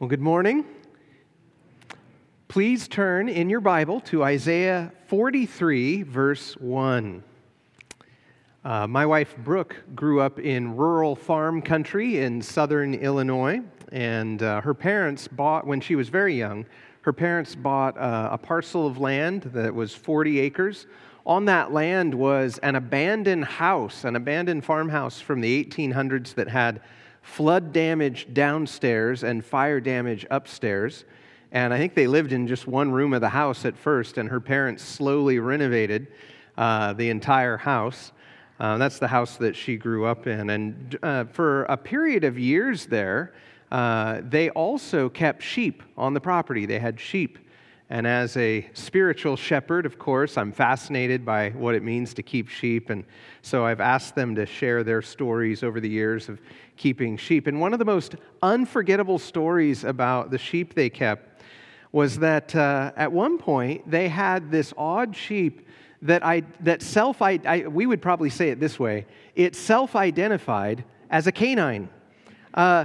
Well, good morning. Please turn in your Bible to Isaiah 43, verse 1. Uh, my wife Brooke grew up in rural farm country in southern Illinois, and uh, her parents bought, when she was very young, her parents bought uh, a parcel of land that was 40 acres. On that land was an abandoned house, an abandoned farmhouse from the 1800s that had flood damage downstairs and fire damage upstairs. And I think they lived in just one room of the house at first, and her parents slowly renovated uh, the entire house. Uh, that's the house that she grew up in. And uh, for a period of years there, uh, they also kept sheep on the property. They had sheep. And as a spiritual shepherd, of course, I'm fascinated by what it means to keep sheep. And so I've asked them to share their stories over the years of keeping sheep. And one of the most unforgettable stories about the sheep they kept was that uh, at one point they had this odd sheep that, I, that self, I, we would probably say it this way it self identified as a canine. Uh,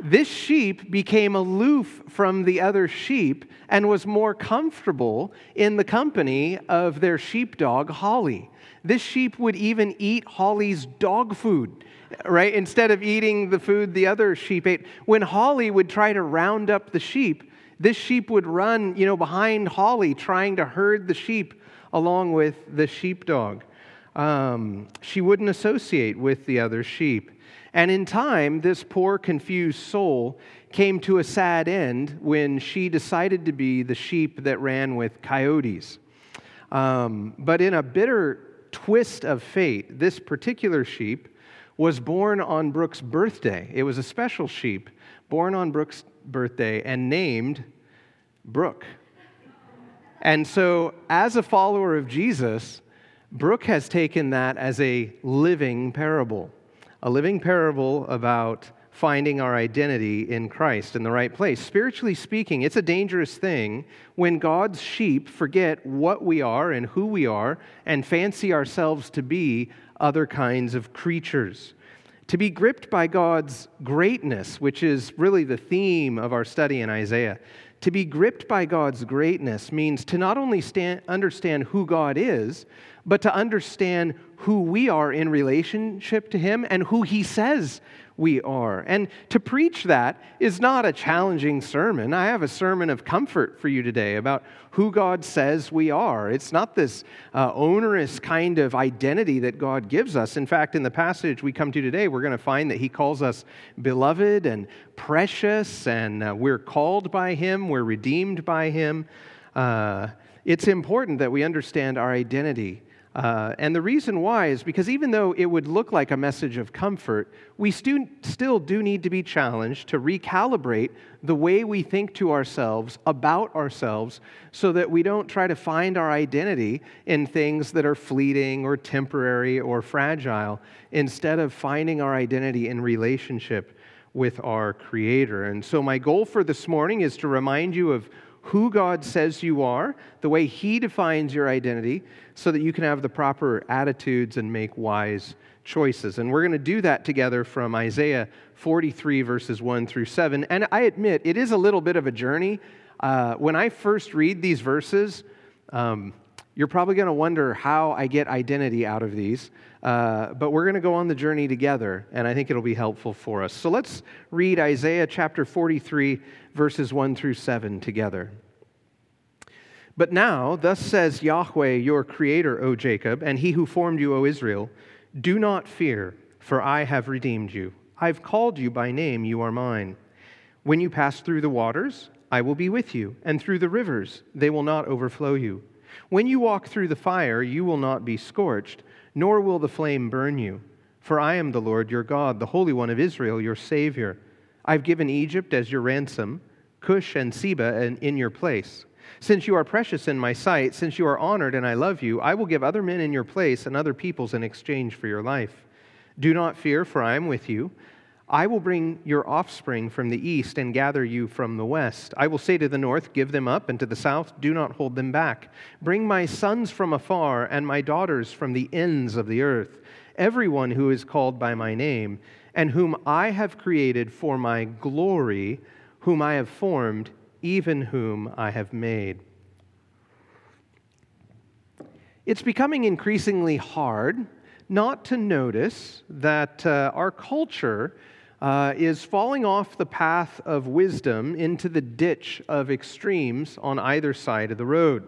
this sheep became aloof from the other sheep and was more comfortable in the company of their sheepdog, Holly. This sheep would even eat Holly's dog food, right? Instead of eating the food the other sheep ate. When Holly would try to round up the sheep, this sheep would run, you know, behind Holly trying to herd the sheep along with the sheepdog. Um, she wouldn't associate with the other sheep. And in time, this poor, confused soul came to a sad end when she decided to be the sheep that ran with coyotes. Um, but in a bitter twist of fate, this particular sheep was born on Brooke's birthday. It was a special sheep born on Brooke's birthday and named Brooke. And so, as a follower of Jesus, Brooke has taken that as a living parable a living parable about finding our identity in Christ in the right place. Spiritually speaking, it's a dangerous thing when God's sheep forget what we are and who we are and fancy ourselves to be other kinds of creatures. To be gripped by God's greatness, which is really the theme of our study in Isaiah, to be gripped by God's greatness means to not only stand, understand who God is, but to understand who we are in relationship to Him and who He says we are. And to preach that is not a challenging sermon. I have a sermon of comfort for you today about who God says we are. It's not this uh, onerous kind of identity that God gives us. In fact, in the passage we come to today, we're going to find that He calls us beloved and precious, and uh, we're called by Him, we're redeemed by Him. Uh, it's important that we understand our identity uh, and the reason why is because even though it would look like a message of comfort, we stu- still do need to be challenged to recalibrate the way we think to ourselves about ourselves so that we don't try to find our identity in things that are fleeting or temporary or fragile, instead of finding our identity in relationship with our Creator. And so, my goal for this morning is to remind you of who God says you are, the way He defines your identity, so that you can have the proper attitudes and make wise choices. And we're going to do that together from Isaiah 43, verses 1 through 7. And I admit, it is a little bit of a journey. Uh, when I first read these verses, um, you're probably going to wonder how I get identity out of these. Uh, but we're going to go on the journey together, and I think it'll be helpful for us. So let's read Isaiah chapter 43, verses 1 through 7 together. But now, thus says Yahweh, your creator, O Jacob, and he who formed you, O Israel, do not fear, for I have redeemed you. I've called you by name, you are mine. When you pass through the waters, I will be with you, and through the rivers, they will not overflow you. When you walk through the fire, you will not be scorched, nor will the flame burn you. For I am the Lord your God, the Holy One of Israel, your Savior. I've given Egypt as your ransom, Cush and Seba in your place. Since you are precious in my sight, since you are honored and I love you, I will give other men in your place and other peoples in exchange for your life. Do not fear, for I am with you. I will bring your offspring from the east and gather you from the west. I will say to the north, Give them up, and to the south, Do not hold them back. Bring my sons from afar and my daughters from the ends of the earth, everyone who is called by my name, and whom I have created for my glory whom I have formed, even whom I have made. It's becoming increasingly hard not to notice that uh, our culture uh, is falling off the path of wisdom into the ditch of extremes on either side of the road.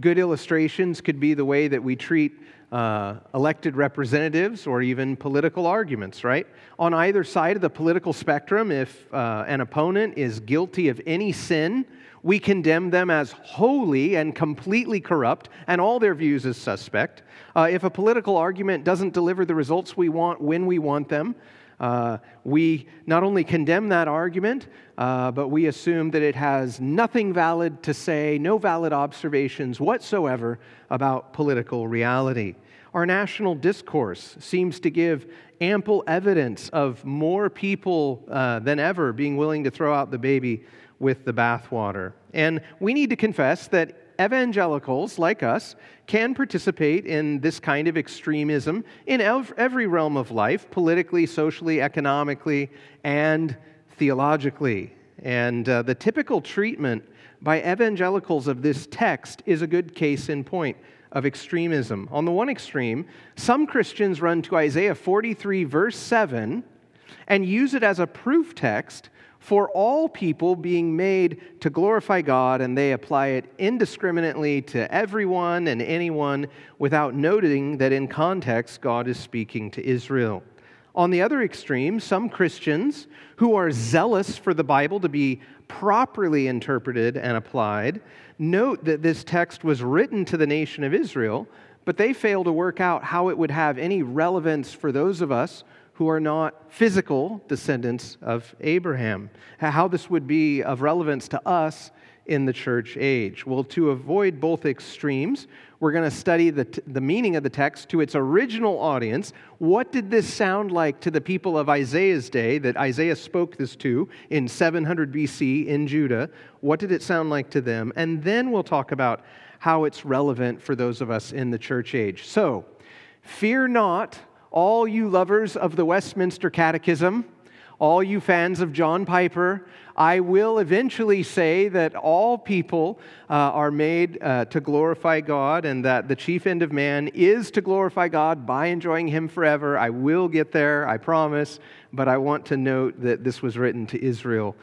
Good illustrations could be the way that we treat uh, elected representatives or even political arguments, right? On either side of the political spectrum, if uh, an opponent is guilty of any sin, we condemn them as wholly and completely corrupt and all their views as suspect. Uh, if a political argument doesn't deliver the results we want when we want them, uh, we not only condemn that argument, uh, but we assume that it has nothing valid to say, no valid observations whatsoever about political reality. Our national discourse seems to give ample evidence of more people uh, than ever being willing to throw out the baby with the bathwater. And we need to confess that evangelicals like us can participate in this kind of extremism in every realm of life politically, socially, economically, and theologically. And uh, the typical treatment by evangelicals of this text is a good case in point of extremism. On the one extreme, some Christians run to Isaiah 43, verse 7, and use it as a proof text for all people being made to glorify God, and they apply it indiscriminately to everyone and anyone without noting that in context, God is speaking to Israel. On the other extreme, some Christians who are zealous for the Bible to be properly interpreted and applied note that this text was written to the nation of Israel, but they fail to work out how it would have any relevance for those of us who are not physical descendants of Abraham. How this would be of relevance to us in the church age. Well, to avoid both extremes, we're going to study the, t- the meaning of the text to its original audience. What did this sound like to the people of Isaiah's day that Isaiah spoke this to in 700 BC in Judah? What did it sound like to them? And then we'll talk about how it's relevant for those of us in the church age. So, fear not all you lovers of the Westminster Catechism, all you fans of John Piper, I will eventually say that all people uh, are made uh, to glorify God and that the chief end of man is to glorify God by enjoying Him forever. I will get there, I promise, but I want to note that this was written to Israel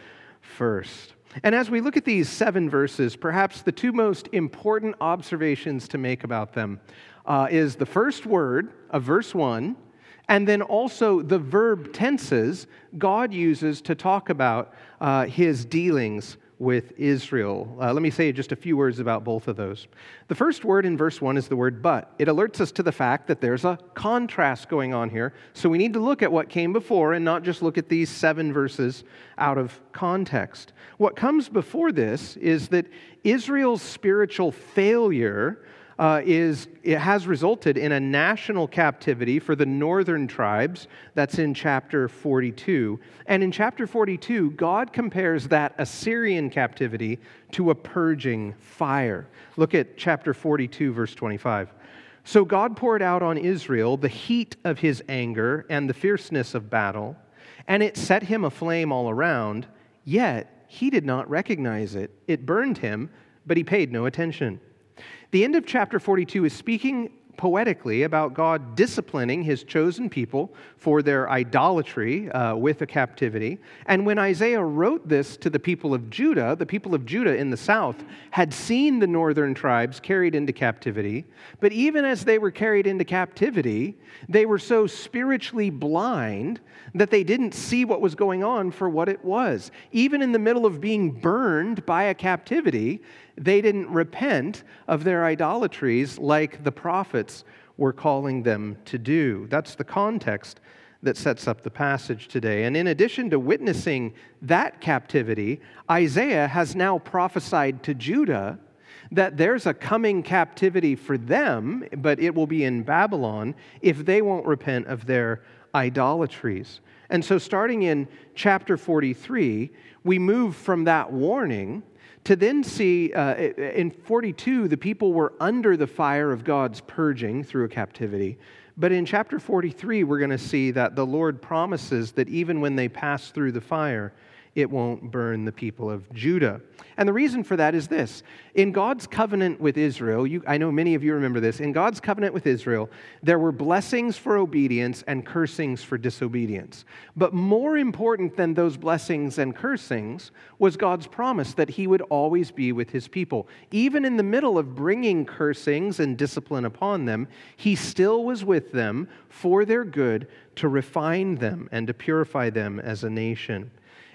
first. And as we look at these seven verses, perhaps the two most important observations to make about them uh, is the first word of verse 1, and then also the verb tenses God uses to talk about uh, his dealings with Israel. Uh, let me say just a few words about both of those. The first word in verse 1 is the word but. It alerts us to the fact that there's a contrast going on here. So we need to look at what came before and not just look at these seven verses out of context. What comes before this is that Israel's spiritual failure uh, is it has resulted in a national captivity for the northern tribes. That's in chapter 42. And in chapter 42, God compares that Assyrian captivity to a purging fire. Look at chapter 42, verse 25. So God poured out on Israel the heat of his anger and the fierceness of battle, and it set him aflame all around, yet he did not recognize it. It burned him, but he paid no attention. The end of chapter 42 is speaking poetically about God disciplining his chosen people for their idolatry uh, with a captivity. And when Isaiah wrote this to the people of Judah, the people of Judah in the south had seen the northern tribes carried into captivity. But even as they were carried into captivity, they were so spiritually blind that they didn't see what was going on for what it was. Even in the middle of being burned by a captivity, they didn't repent of their idolatries like the prophets were calling them to do. That's the context that sets up the passage today. And in addition to witnessing that captivity, Isaiah has now prophesied to Judah that there's a coming captivity for them, but it will be in Babylon if they won't repent of their idolatries. And so, starting in chapter 43, we move from that warning to then see uh, in 42, the people were under the fire of God's purging through a captivity. But in chapter 43, we're going to see that the Lord promises that even when they pass through the fire, it won't burn the people of Judah. And the reason for that is this in God's covenant with Israel, you, I know many of you remember this, in God's covenant with Israel, there were blessings for obedience and cursings for disobedience. But more important than those blessings and cursings was God's promise that He would always be with His people. Even in the middle of bringing cursings and discipline upon them, He still was with them for their good to refine them and to purify them as a nation.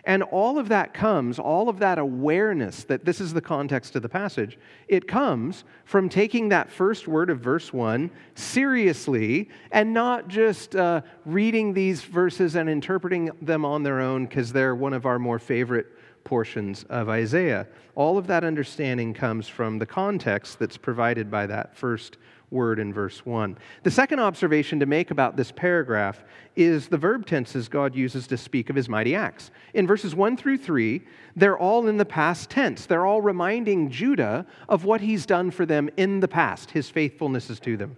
And all of that comes, all of that awareness that this is the context of the passage, it comes from taking that first word of verse 1 seriously and not just uh, reading these verses and interpreting them on their own because they're one of our more favorite portions of Isaiah. All of that understanding comes from the context that's provided by that first word in verse 1. The second observation to make about this paragraph is the verb tenses God uses to speak of his mighty acts. In verses 1 through 3, they're all in the past tense. They're all reminding Judah of what he's done for them in the past, his faithfulnesses to them.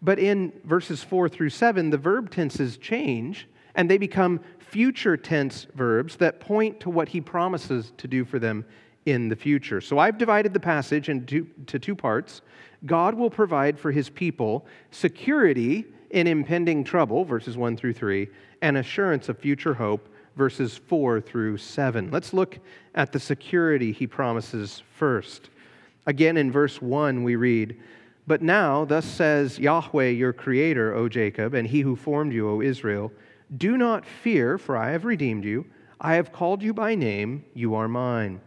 But in verses 4 through 7, the verb tenses change and they become future tense verbs that point to what he promises to do for them in the future. So I've divided the passage into two parts. God will provide for his people security in impending trouble, verses 1 through 3, and assurance of future hope, verses 4 through 7. Let's look at the security he promises first. Again, in verse 1, we read, But now, thus says Yahweh your Creator, O Jacob, and he who formed you, O Israel, do not fear, for I have redeemed you. I have called you by name, you are mine.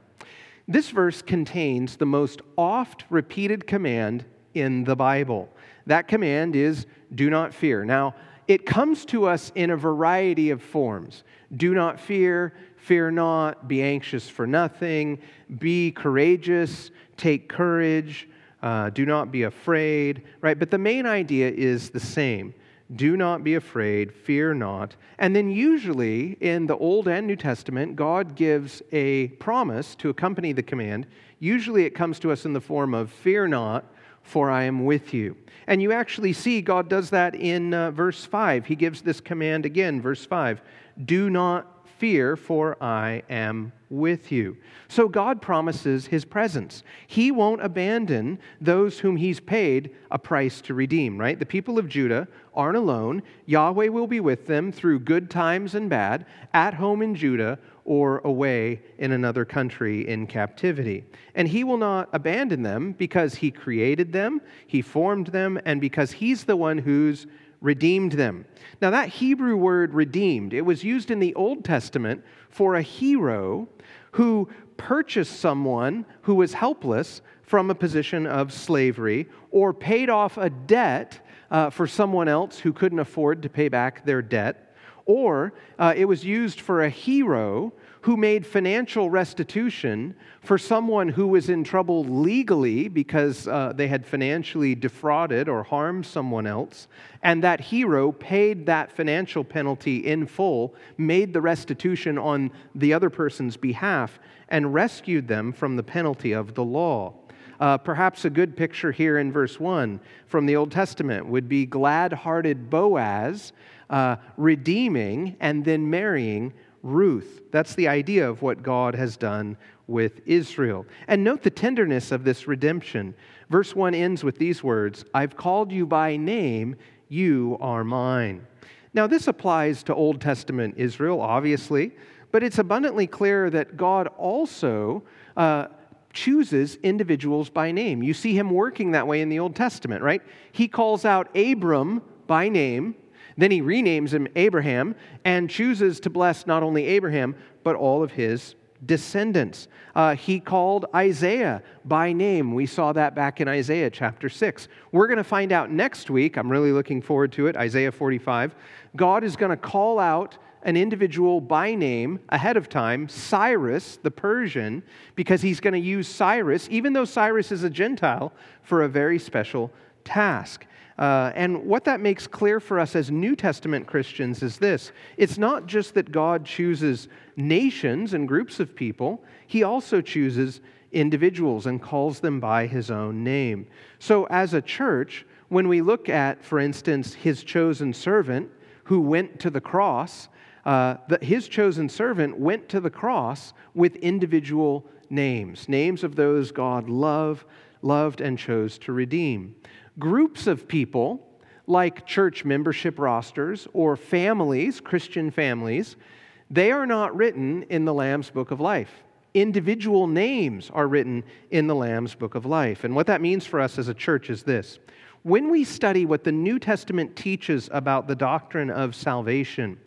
This verse contains the most oft repeated command in the Bible. That command is do not fear. Now, it comes to us in a variety of forms. Do not fear, fear not, be anxious for nothing, be courageous, take courage, uh, do not be afraid, right? But the main idea is the same do not be afraid, fear not. And then, usually in the Old and New Testament, God gives a promise to accompany the command. Usually it comes to us in the form of, Fear not, for I am with you. And you actually see God does that in uh, verse 5. He gives this command again, verse 5 Do not fear, for I am with you. So God promises his presence. He won't abandon those whom he's paid a price to redeem, right? The people of Judah aren't alone. Yahweh will be with them through good times and bad, at home in Judah or away in another country in captivity. And he will not abandon them because he created them, he formed them, and because he's the one who's redeemed them. Now, that Hebrew word redeemed, it was used in the Old Testament for a hero who purchased someone who was helpless from a position of slavery or paid off a debt uh, for someone else who couldn't afford to pay back their debt. Or uh, it was used for a hero who made financial restitution for someone who was in trouble legally because uh, they had financially defrauded or harmed someone else, and that hero paid that financial penalty in full, made the restitution on the other person's behalf, and rescued them from the penalty of the law. Uh, perhaps a good picture here in verse 1 from the Old Testament would be glad hearted Boaz uh, redeeming and then marrying Ruth. That's the idea of what God has done with Israel. And note the tenderness of this redemption. Verse 1 ends with these words I've called you by name, you are mine. Now, this applies to Old Testament Israel, obviously, but it's abundantly clear that God also uh, chooses individuals by name. You see him working that way in the Old Testament, right? He calls out Abram by name then he renames him Abraham and chooses to bless not only Abraham, but all of his descendants. Uh, he called Isaiah by name. We saw that back in Isaiah chapter 6. We're going to find out next week. I'm really looking forward to it. Isaiah 45. God is going to call out an individual by name ahead of time, Cyrus the Persian, because he's going to use Cyrus, even though Cyrus is a Gentile, for a very special task. Uh, and what that makes clear for us as New Testament Christians is this it's not just that God chooses nations and groups of people, He also chooses individuals and calls them by His own name. So, as a church, when we look at, for instance, His chosen servant who went to the cross, uh, his chosen servant went to the cross with individual names, names of those God loved, loved and chose to redeem. Groups of people, like church membership rosters or families, Christian families, they are not written in the Lamb's Book of Life. Individual names are written in the Lamb's Book of Life. And what that means for us as a church is this when we study what the New Testament teaches about the doctrine of salvation,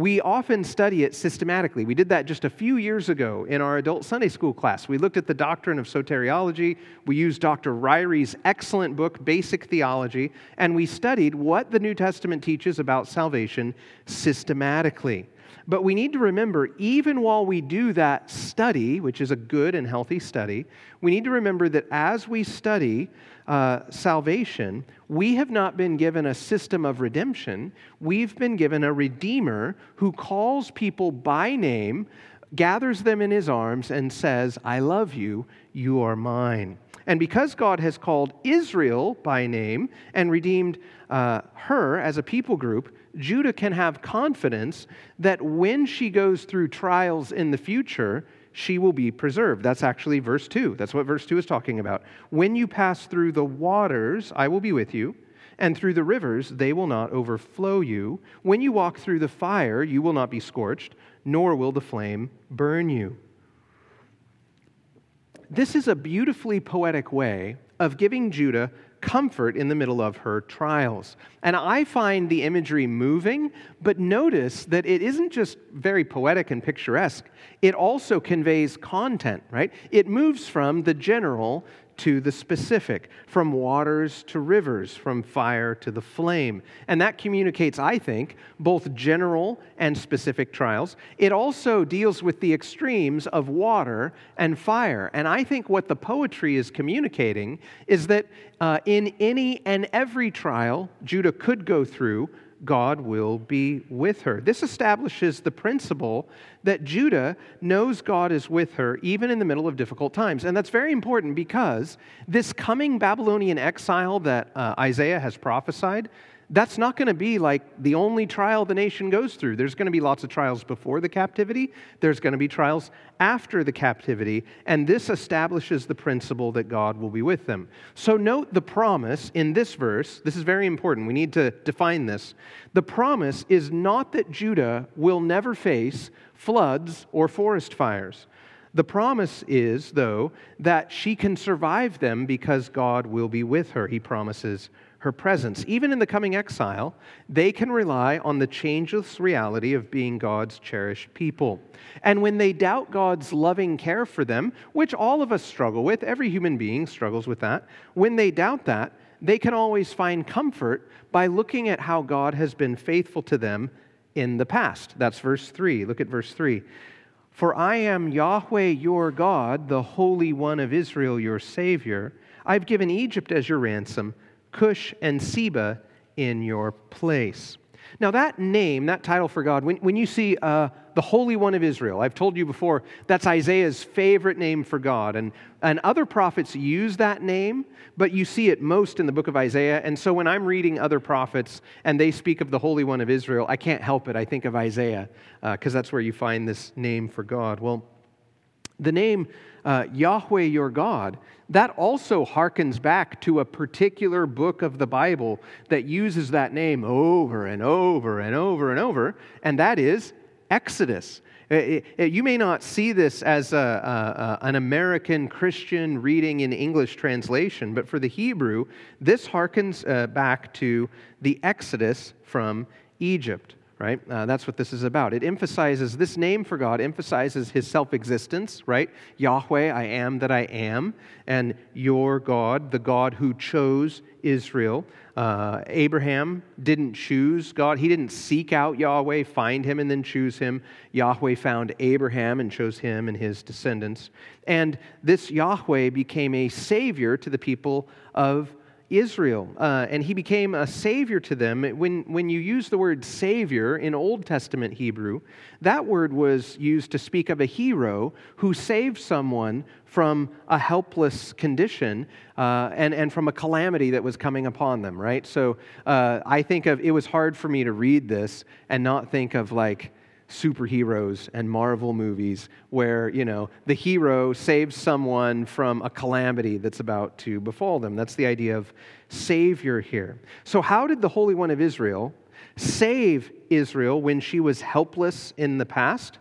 we often study it systematically. We did that just a few years ago in our adult Sunday school class. We looked at the doctrine of soteriology. We used Dr. Ryrie's excellent book, Basic Theology, and we studied what the New Testament teaches about salvation systematically. But we need to remember, even while we do that study, which is a good and healthy study, we need to remember that as we study uh, salvation, we have not been given a system of redemption. We've been given a Redeemer who calls people by name, gathers them in his arms, and says, I love you, you are mine. And because God has called Israel by name and redeemed uh, her as a people group, Judah can have confidence that when she goes through trials in the future, she will be preserved. That's actually verse 2. That's what verse 2 is talking about. When you pass through the waters, I will be with you, and through the rivers, they will not overflow you. When you walk through the fire, you will not be scorched, nor will the flame burn you. This is a beautifully poetic way of giving Judah comfort in the middle of her trials. And I find the imagery moving, but notice that it isn't just very poetic and picturesque, it also conveys content, right? It moves from the general to the specific, from waters to rivers, from fire to the flame. And that communicates, I think, both general and specific trials. It also deals with the extremes of water and fire. And I think what the poetry is communicating is that uh, in any and every trial Judah could go through, God will be with her. This establishes the principle that Judah knows God is with her even in the middle of difficult times. And that's very important because this coming Babylonian exile that uh, Isaiah has prophesied, that's not going to be like the only trial the nation goes through. There's going to be lots of trials before the captivity, there's going to be trials after the captivity, and this establishes the principle that God will be with them. So, note the promise in this verse. This is very important. We need to define this. The promise is not that Judah will never face floods or forest fires. The promise is, though, that she can survive them because God will be with her. He promises her presence. Even in the coming exile, they can rely on the changeless reality of being God's cherished people. And when they doubt God's loving care for them, which all of us struggle with, every human being struggles with that, when they doubt that, they can always find comfort by looking at how God has been faithful to them in the past. That's verse 3. Look at verse 3. For I am Yahweh your God, the Holy One of Israel, your Savior. I've given Egypt as your ransom Cush, and Seba in your place. Now, that name, that title for God, when, when you see uh, the Holy One of Israel, I've told you before, that's Isaiah's favorite name for God. And, and other prophets use that name, but you see it most in the book of Isaiah. And so when I'm reading other prophets and they speak of the Holy One of Israel, I can't help it. I think of Isaiah, because uh, that's where you find this name for God. Well, the name uh, Yahweh your God, that also harkens back to a particular book of the Bible that uses that name over and over and over and over, and that is Exodus. It, it, you may not see this as a, a, a, an American Christian reading in English translation, but for the Hebrew, this harkens uh, back to the Exodus from Egypt right? Uh, that's what this is about. It emphasizes, this name for God emphasizes his self existence, right? Yahweh, I am that I am, and your God, the God who chose Israel. Uh, Abraham didn't choose God. He didn't seek out Yahweh, find him, and then choose him. Yahweh found Abraham and chose him and his descendants. And this Yahweh became a savior to the people of Israel, uh, and he became a savior to them. When, when you use the word savior in Old Testament Hebrew, that word was used to speak of a hero who saved someone from a helpless condition uh, and, and from a calamity that was coming upon them, right? So uh, I think of it was hard for me to read this and not think of like, superheroes and Marvel movies where, you know, the hero saves someone from a calamity that's about to befall them. That's the idea of savior here. So, how did the Holy One of Israel save Israel when she was helpless in the past?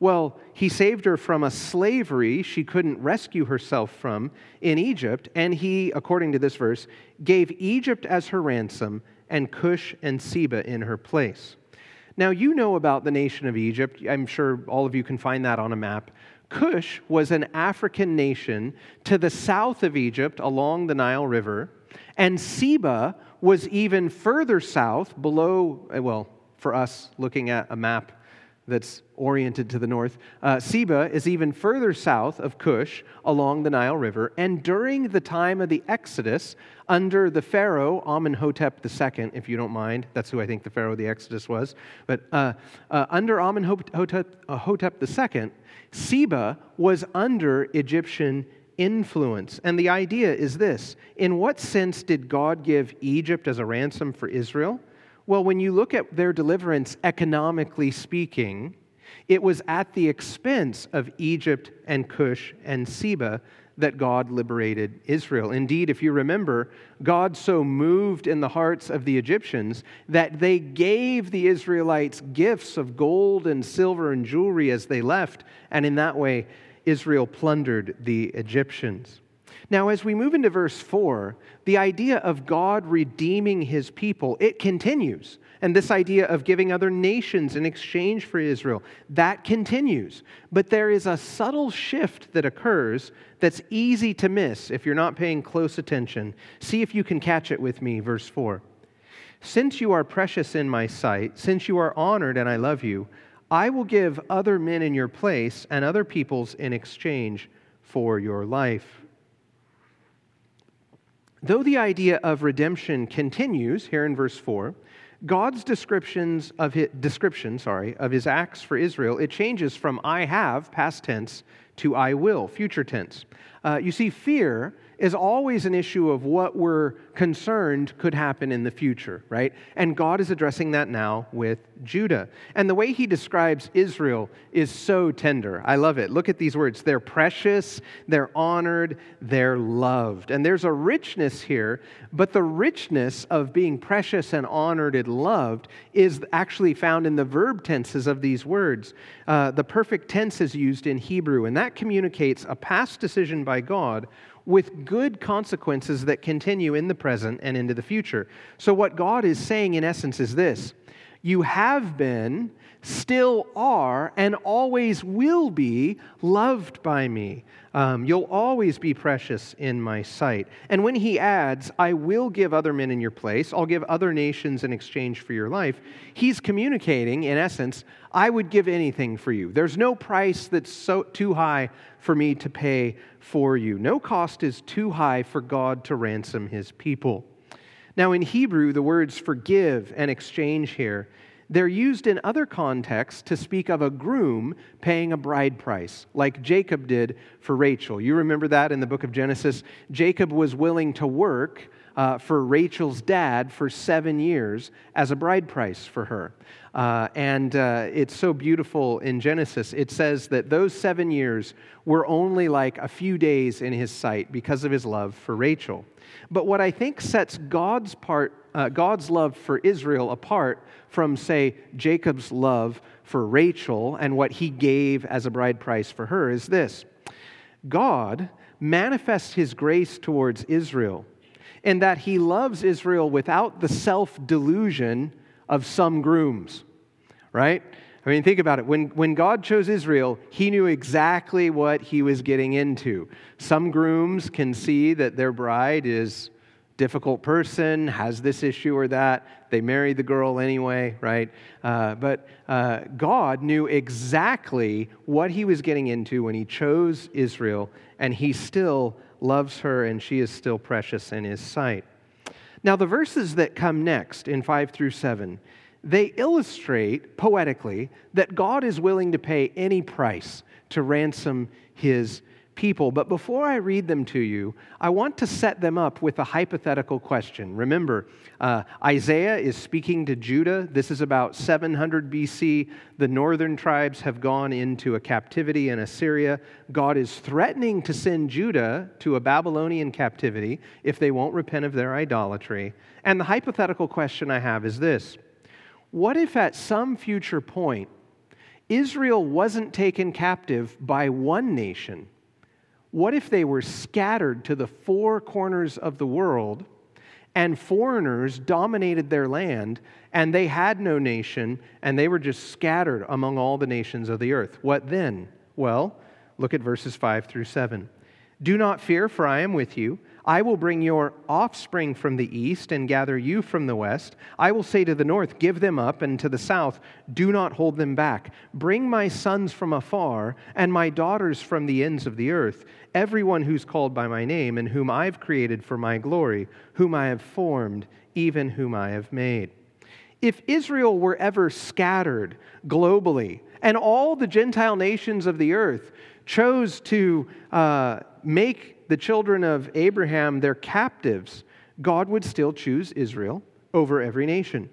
Well, he saved her from a slavery she couldn't rescue herself from in Egypt, and he, according to this verse, gave Egypt as her ransom and Cush and Seba in her place. Now, you know about the nation of Egypt. I'm sure all of you can find that on a map. Cush was an African nation to the south of Egypt along the Nile River, and Seba was even further south, below, well, for us looking at a map that's oriented to the north. Uh, Seba is even further south of Cush along the Nile River. And during the time of the Exodus, under the Pharaoh, Amenhotep II, if you don't mind, that's who I think the Pharaoh of the Exodus was, but uh, uh, under Amenhotep II, Seba was under Egyptian influence. And the idea is this In what sense did God give Egypt as a ransom for Israel? Well, when you look at their deliverance, economically speaking, it was at the expense of Egypt and Cush and Seba that God liberated Israel. Indeed, if you remember, God so moved in the hearts of the Egyptians that they gave the Israelites gifts of gold and silver and jewelry as they left, and in that way, Israel plundered the Egyptians. Now, as we move into verse 4, the idea of God redeeming his people, it continues. And this idea of giving other nations in exchange for Israel, that continues. But there is a subtle shift that occurs that's easy to miss if you're not paying close attention. See if you can catch it with me, verse 4. Since you are precious in my sight, since you are honored and I love you, I will give other men in your place and other peoples in exchange for your life. Though the idea of redemption continues here in verse 4, God's descriptions of his, description, sorry, of his acts for Israel, it changes from I have, past tense, to I will, future tense. Uh, you see, fear is always an issue of what we're concerned could happen in the future, right? And God is addressing that now with Judah. And the way he describes Israel is so tender. I love it. Look at these words they're precious, they're honored, they're loved. And there's a richness here, but the richness of being precious and honored and loved is actually found in the verb tenses of these words. Uh, the perfect tense is used in Hebrew, and that communicates a past decision by God with good consequences that continue in the present and into the future. So, what God is saying in essence is this you have been, still are, and always will be loved by me. Um, you'll always be precious in my sight. And when he adds, I will give other men in your place, I'll give other nations in exchange for your life, he's communicating, in essence, I would give anything for you. There's no price that's so, too high for me to pay for you. No cost is too high for God to ransom his people. Now, in Hebrew, the words forgive and exchange here, they're used in other contexts to speak of a groom paying a bride price, like Jacob did for Rachel. You remember that in the book of Genesis? Jacob was willing to work uh, for Rachel's dad for seven years as a bride price for her. Uh, and uh, it's so beautiful in Genesis. It says that those seven years were only like a few days in his sight because of his love for Rachel. But what I think sets God's part, uh, God's love for Israel apart from, say, Jacob's love for Rachel and what he gave as a bride price for her is this God manifests his grace towards Israel in that he loves Israel without the self delusion of some grooms, right? I mean, think about it. When, when God chose Israel, he knew exactly what he was getting into. Some grooms can see that their bride is difficult person, has this issue or that. They marry the girl anyway, right? Uh, but uh, God knew exactly what he was getting into when he chose Israel, and he still loves her, and she is still precious in his sight. Now, the verses that come next in 5 through 7, they illustrate poetically that God is willing to pay any price to ransom his people. But before I read them to you, I want to set them up with a hypothetical question. Remember, uh, Isaiah is speaking to Judah. This is about 700 BC. The northern tribes have gone into a captivity in Assyria. God is threatening to send Judah to a Babylonian captivity if they won't repent of their idolatry. And the hypothetical question I have is this What if at some future point, Israel wasn't taken captive by one nation? What if they were scattered to the four corners of the world and foreigners dominated their land and they had no nation and they were just scattered among all the nations of the earth? What then? Well, look at verses 5 through 7. Do not fear, for I am with you. I will bring your offspring from the east and gather you from the west. I will say to the north, Give them up, and to the south, Do not hold them back. Bring my sons from afar, and my daughters from the ends of the earth, everyone who's called by my name, and whom I've created for my glory, whom I have formed, even whom I have made. If Israel were ever scattered globally, and all the Gentile nations of the earth chose to uh, make the children of Abraham their captives, God would still choose Israel over every nation.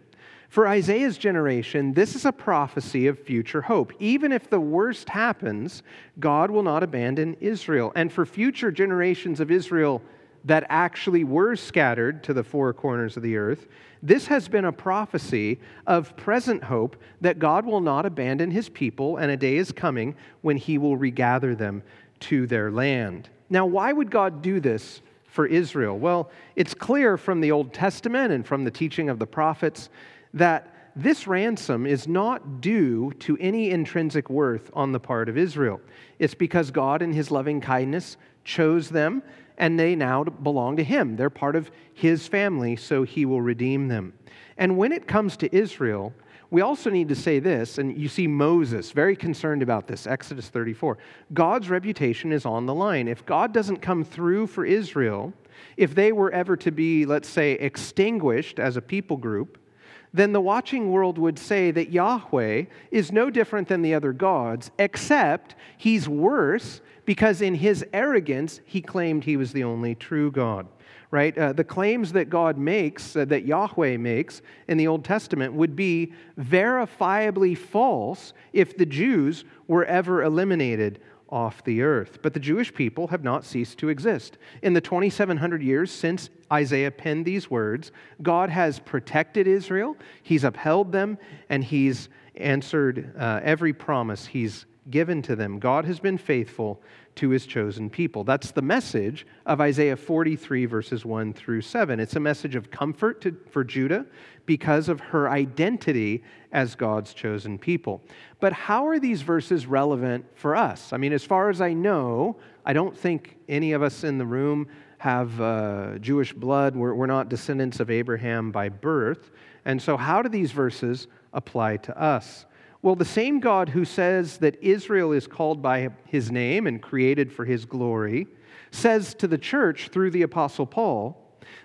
For Isaiah's generation, this is a prophecy of future hope. Even if the worst happens, God will not abandon Israel. And for future generations of Israel that actually were scattered to the four corners of the earth, this has been a prophecy of present hope that God will not abandon his people, and a day is coming when he will regather them to their land. Now, why would God do this for Israel? Well, it's clear from the Old Testament and from the teaching of the prophets that this ransom is not due to any intrinsic worth on the part of Israel. It's because God, in his loving kindness, chose them and they now belong to him. They're part of his family, so he will redeem them. And when it comes to Israel, we also need to say this, and you see Moses very concerned about this, Exodus 34. God's reputation is on the line. If God doesn't come through for Israel, if they were ever to be, let's say, extinguished as a people group, then the watching world would say that Yahweh is no different than the other gods, except he's worse because in his arrogance, he claimed he was the only true God right? Uh, the claims that God makes, uh, that Yahweh makes in the Old Testament, would be verifiably false if the Jews were ever eliminated off the earth. But the Jewish people have not ceased to exist. In the 2,700 years since Isaiah penned these words, God has protected Israel, He's upheld them, and He's answered uh, every promise He's given to them. God has been faithful to his chosen people. That's the message of Isaiah 43, verses 1 through 7. It's a message of comfort to, for Judah because of her identity as God's chosen people. But how are these verses relevant for us? I mean, as far as I know, I don't think any of us in the room have uh, Jewish blood. We're, we're not descendants of Abraham by birth. And so, how do these verses apply to us? Well, the same God who says that Israel is called by his name and created for his glory says to the church through the Apostle Paul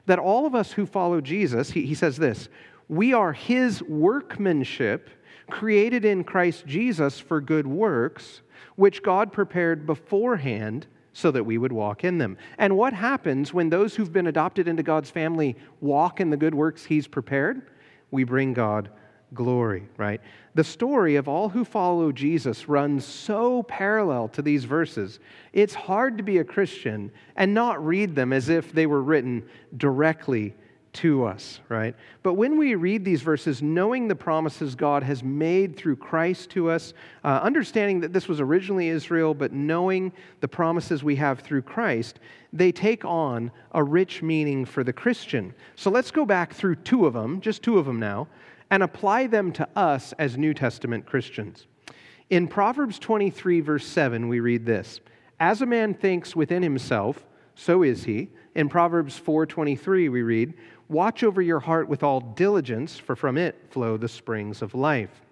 that all of us who follow Jesus, he, he says this, we are his workmanship created in Christ Jesus for good works, which God prepared beforehand so that we would walk in them. And what happens when those who've been adopted into God's family walk in the good works he's prepared? We bring God glory, right? The story of all who follow Jesus runs so parallel to these verses. It's hard to be a Christian and not read them as if they were written directly to us, right? But when we read these verses, knowing the promises God has made through Christ to us, uh, understanding that this was originally Israel, but knowing the promises we have through Christ, they take on a rich meaning for the Christian. So let's go back through two of them, just two of them now and apply them to us as New Testament Christians. In Proverbs 23, verse 7, we read this As a man thinks within himself, so is he. In Proverbs 4:23 we read, "Watch over your heart with all diligence, for from it flow the springs of life."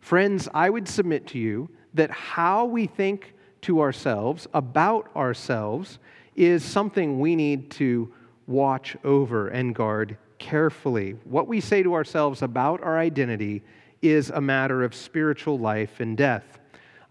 Friends, I would submit to you that how we think to ourselves about ourselves is something we need to watch over and guard carefully. What we say to ourselves about our identity is a matter of spiritual life and death.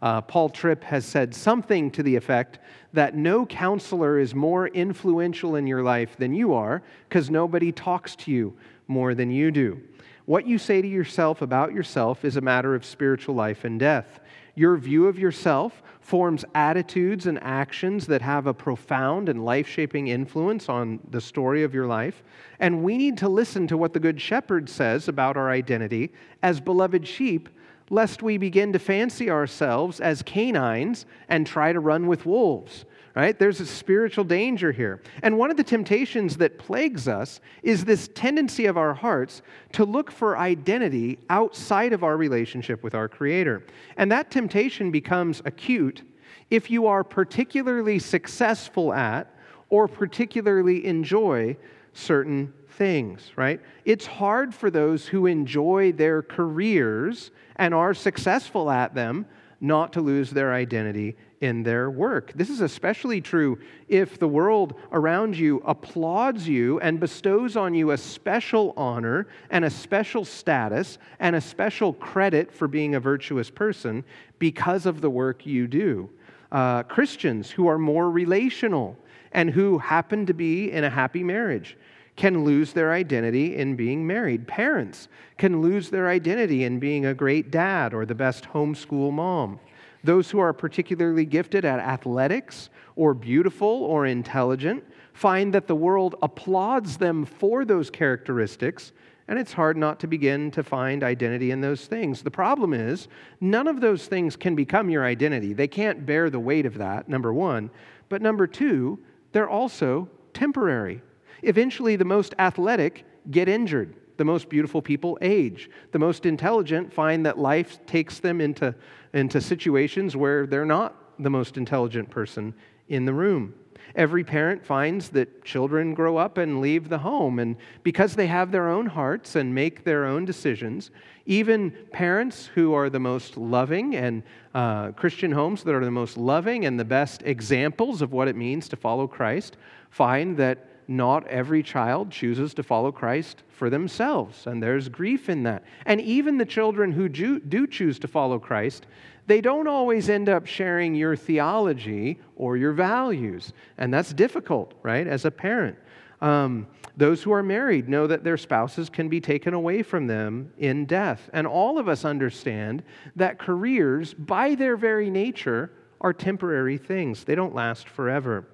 Uh, Paul Tripp has said something to the effect that no counselor is more influential in your life than you are because nobody talks to you more than you do. What you say to yourself about yourself is a matter of spiritual life and death. Your view of yourself forms attitudes and actions that have a profound and life shaping influence on the story of your life. And we need to listen to what the Good Shepherd says about our identity as beloved sheep, lest we begin to fancy ourselves as canines and try to run with wolves right? There's a spiritual danger here. And one of the temptations that plagues us is this tendency of our hearts to look for identity outside of our relationship with our Creator. And that temptation becomes acute if you are particularly successful at or particularly enjoy certain things, right? It's hard for those who enjoy their careers and are successful at them not to lose their identity in their work. This is especially true if the world around you applauds you and bestows on you a special honor and a special status and a special credit for being a virtuous person because of the work you do. Uh, Christians who are more relational and who happen to be in a happy marriage can lose their identity in being married. Parents can lose their identity in being a great dad or the best homeschool mom. Those who are particularly gifted at athletics or beautiful or intelligent find that the world applauds them for those characteristics, and it's hard not to begin to find identity in those things. The problem is, none of those things can become your identity. They can't bear the weight of that, number one. But number two, they're also temporary. Eventually, the most athletic get injured. The most beautiful people age. The most intelligent find that life takes them into, into situations where they're not the most intelligent person in the room. Every parent finds that children grow up and leave the home, and because they have their own hearts and make their own decisions, even parents who are the most loving and uh, Christian homes that are the most loving and the best examples of what it means to follow Christ find that not every child chooses to follow Christ for themselves, and there's grief in that. And even the children who do choose to follow Christ, they don't always end up sharing your theology or your values, and that's difficult, right, as a parent. Um, those who are married know that their spouses can be taken away from them in death. And all of us understand that careers, by their very nature, are temporary things, they don't last forever.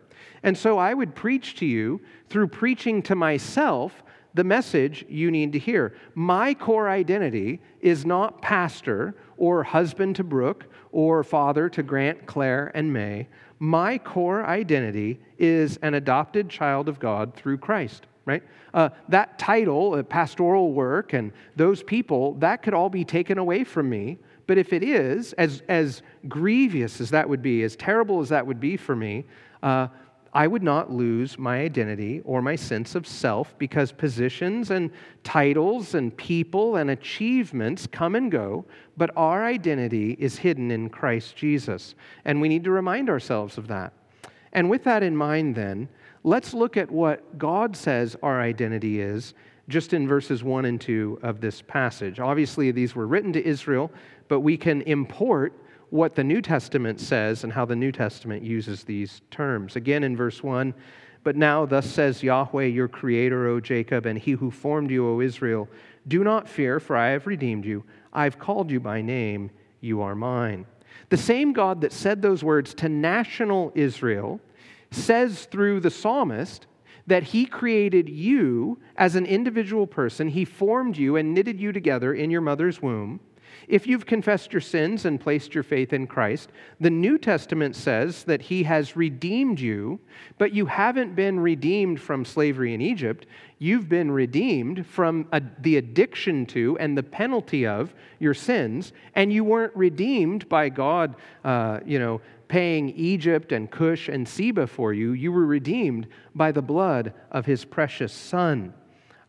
And so I would preach to you through preaching to myself the message you need to hear. My core identity is not pastor or husband to Brooke or father to Grant, Claire, and May. My core identity is an adopted child of God through Christ, right? Uh, that title, uh, pastoral work, and those people, that could all be taken away from me. But if it is, as, as grievous as that would be, as terrible as that would be for me, uh, I would not lose my identity or my sense of self because positions and titles and people and achievements come and go, but our identity is hidden in Christ Jesus. And we need to remind ourselves of that. And with that in mind, then, let's look at what God says our identity is just in verses 1 and 2 of this passage. Obviously, these were written to Israel, but we can import what the New Testament says and how the New Testament uses these terms. Again, in verse 1, but now, thus says Yahweh, your creator, O Jacob, and he who formed you, O Israel, do not fear, for I have redeemed you. I've called you by name, you are mine. The same God that said those words to national Israel says through the psalmist that he created you as an individual person. He formed you and knitted you together in your mother's womb. If you've confessed your sins and placed your faith in Christ, the New Testament says that He has redeemed you, but you haven't been redeemed from slavery in Egypt. You've been redeemed from a, the addiction to and the penalty of your sins, and you weren't redeemed by God, uh, you know, paying Egypt and Cush and Seba for you. You were redeemed by the blood of His precious Son.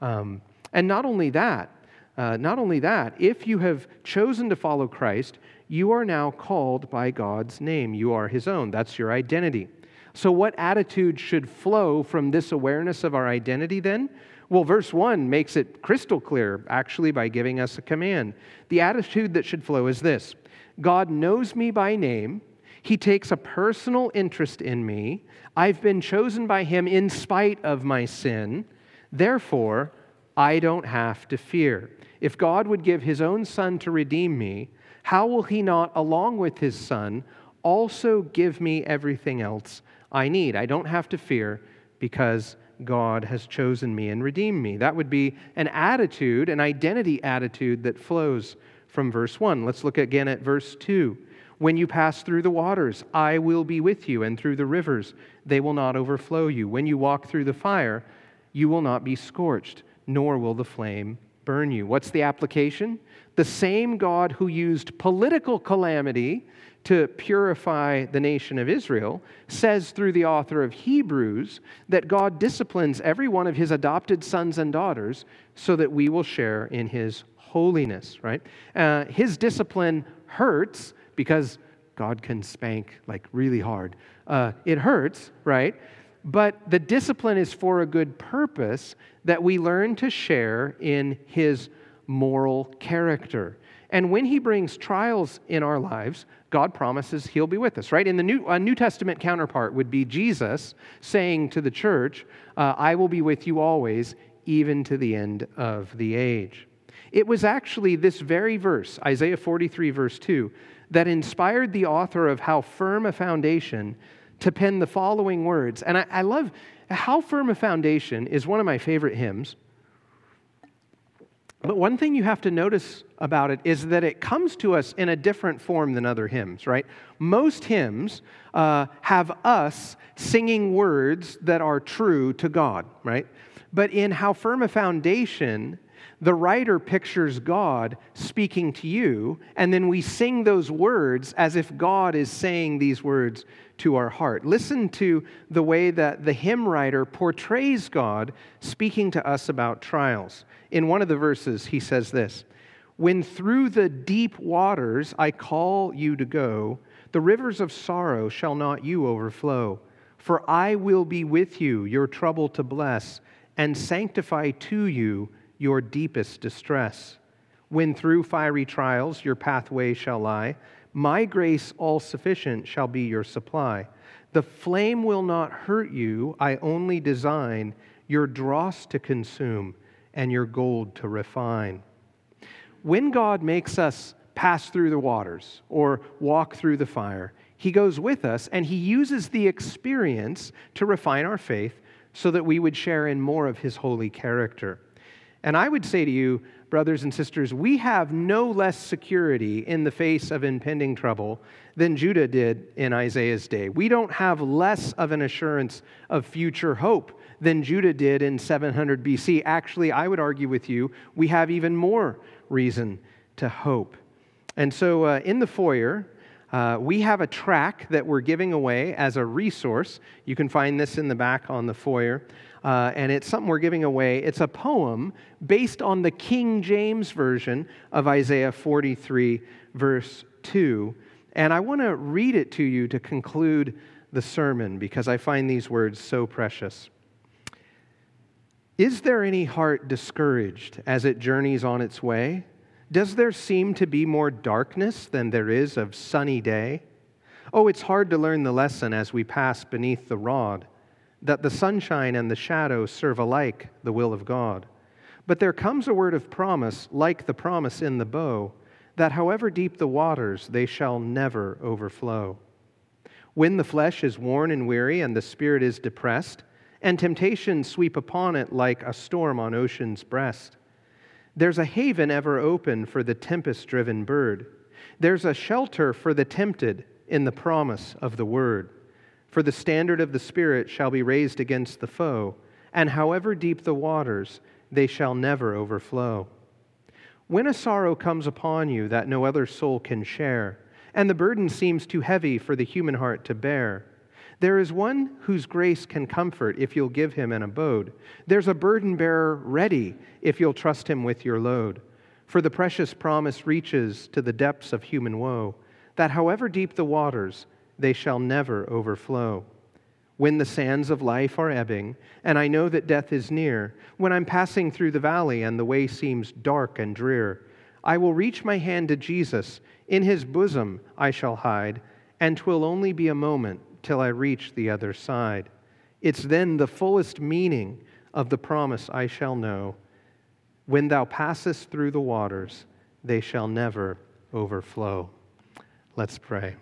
Um, and not only that, uh, not only that, if you have chosen to follow Christ, you are now called by God's name. You are His own. That's your identity. So, what attitude should flow from this awareness of our identity then? Well, verse 1 makes it crystal clear, actually, by giving us a command. The attitude that should flow is this God knows me by name. He takes a personal interest in me. I've been chosen by Him in spite of my sin. Therefore, I don't have to fear. If God would give His own Son to redeem me, how will He not, along with His Son, also give me everything else I need? I don't have to fear because God has chosen me and redeemed me. That would be an attitude, an identity attitude that flows from verse 1. Let's look again at verse 2. When you pass through the waters, I will be with you, and through the rivers, they will not overflow you. When you walk through the fire, you will not be scorched, nor will the flame burn you. What's the application? The same God who used political calamity to purify the nation of Israel says through the author of Hebrews that God disciplines every one of his adopted sons and daughters so that we will share in his holiness, right? Uh, his discipline hurts because God can spank like really hard. Uh, it hurts, right? But the discipline is for a good purpose that we learn to share in his moral character. And when he brings trials in our lives, God promises he'll be with us, right? In the New, a New Testament counterpart would be Jesus saying to the church, uh, I will be with you always, even to the end of the age. It was actually this very verse, Isaiah 43, verse 2, that inspired the author of How Firm a Foundation to pen the following words. And I, I love How Firm a Foundation is one of my favorite hymns. But one thing you have to notice about it is that it comes to us in a different form than other hymns, right? Most hymns uh, have us singing words that are true to God, right? But in How Firm a Foundation, the writer pictures God speaking to you, and then we sing those words as if God is saying these words to our heart. Listen to the way that the hymn writer portrays God speaking to us about trials. In one of the verses, he says this When through the deep waters I call you to go, the rivers of sorrow shall not you overflow. For I will be with you, your trouble to bless, and sanctify to you your deepest distress. When through fiery trials your pathway shall lie, my grace all sufficient shall be your supply. The flame will not hurt you, I only design your dross to consume and your gold to refine. When God makes us pass through the waters or walk through the fire, He goes with us and He uses the experience to refine our faith so that we would share in more of His holy character. And I would say to you, brothers and sisters, we have no less security in the face of impending trouble than Judah did in Isaiah's day. We don't have less of an assurance of future hope than Judah did in 700 BC. Actually, I would argue with you, we have even more reason to hope. And so uh, in the foyer, uh, we have a track that we're giving away as a resource. You can find this in the back on the foyer uh, and it's something we're giving away. It's a poem based on the King James Version of Isaiah 43, verse 2. And I want to read it to you to conclude the sermon because I find these words so precious. Is there any heart discouraged as it journeys on its way? Does there seem to be more darkness than there is of sunny day? Oh, it's hard to learn the lesson as we pass beneath the rod that the sunshine and the shadow serve alike the will of God. But there comes a word of promise, like the promise in the bow, that however deep the waters, they shall never overflow. When the flesh is worn and weary, and the spirit is depressed, and temptations sweep upon it like a storm on ocean's breast, there's a haven ever open for the tempest driven bird. There's a shelter for the tempted in the promise of the word. For the standard of the Spirit shall be raised against the foe, and however deep the waters, they shall never overflow. When a sorrow comes upon you that no other soul can share, and the burden seems too heavy for the human heart to bear, there is one whose grace can comfort if you'll give him an abode. There's a burden bearer ready if you'll trust him with your load. For the precious promise reaches to the depths of human woe, that however deep the waters, they shall never overflow. When the sands of life are ebbing, and I know that death is near, when I'm passing through the valley and the way seems dark and drear, I will reach my hand to Jesus. In his bosom I shall hide, and 'twill only be a moment till I reach the other side. It's then the fullest meaning of the promise I shall know. When thou passest through the waters, they shall never overflow. Let's pray.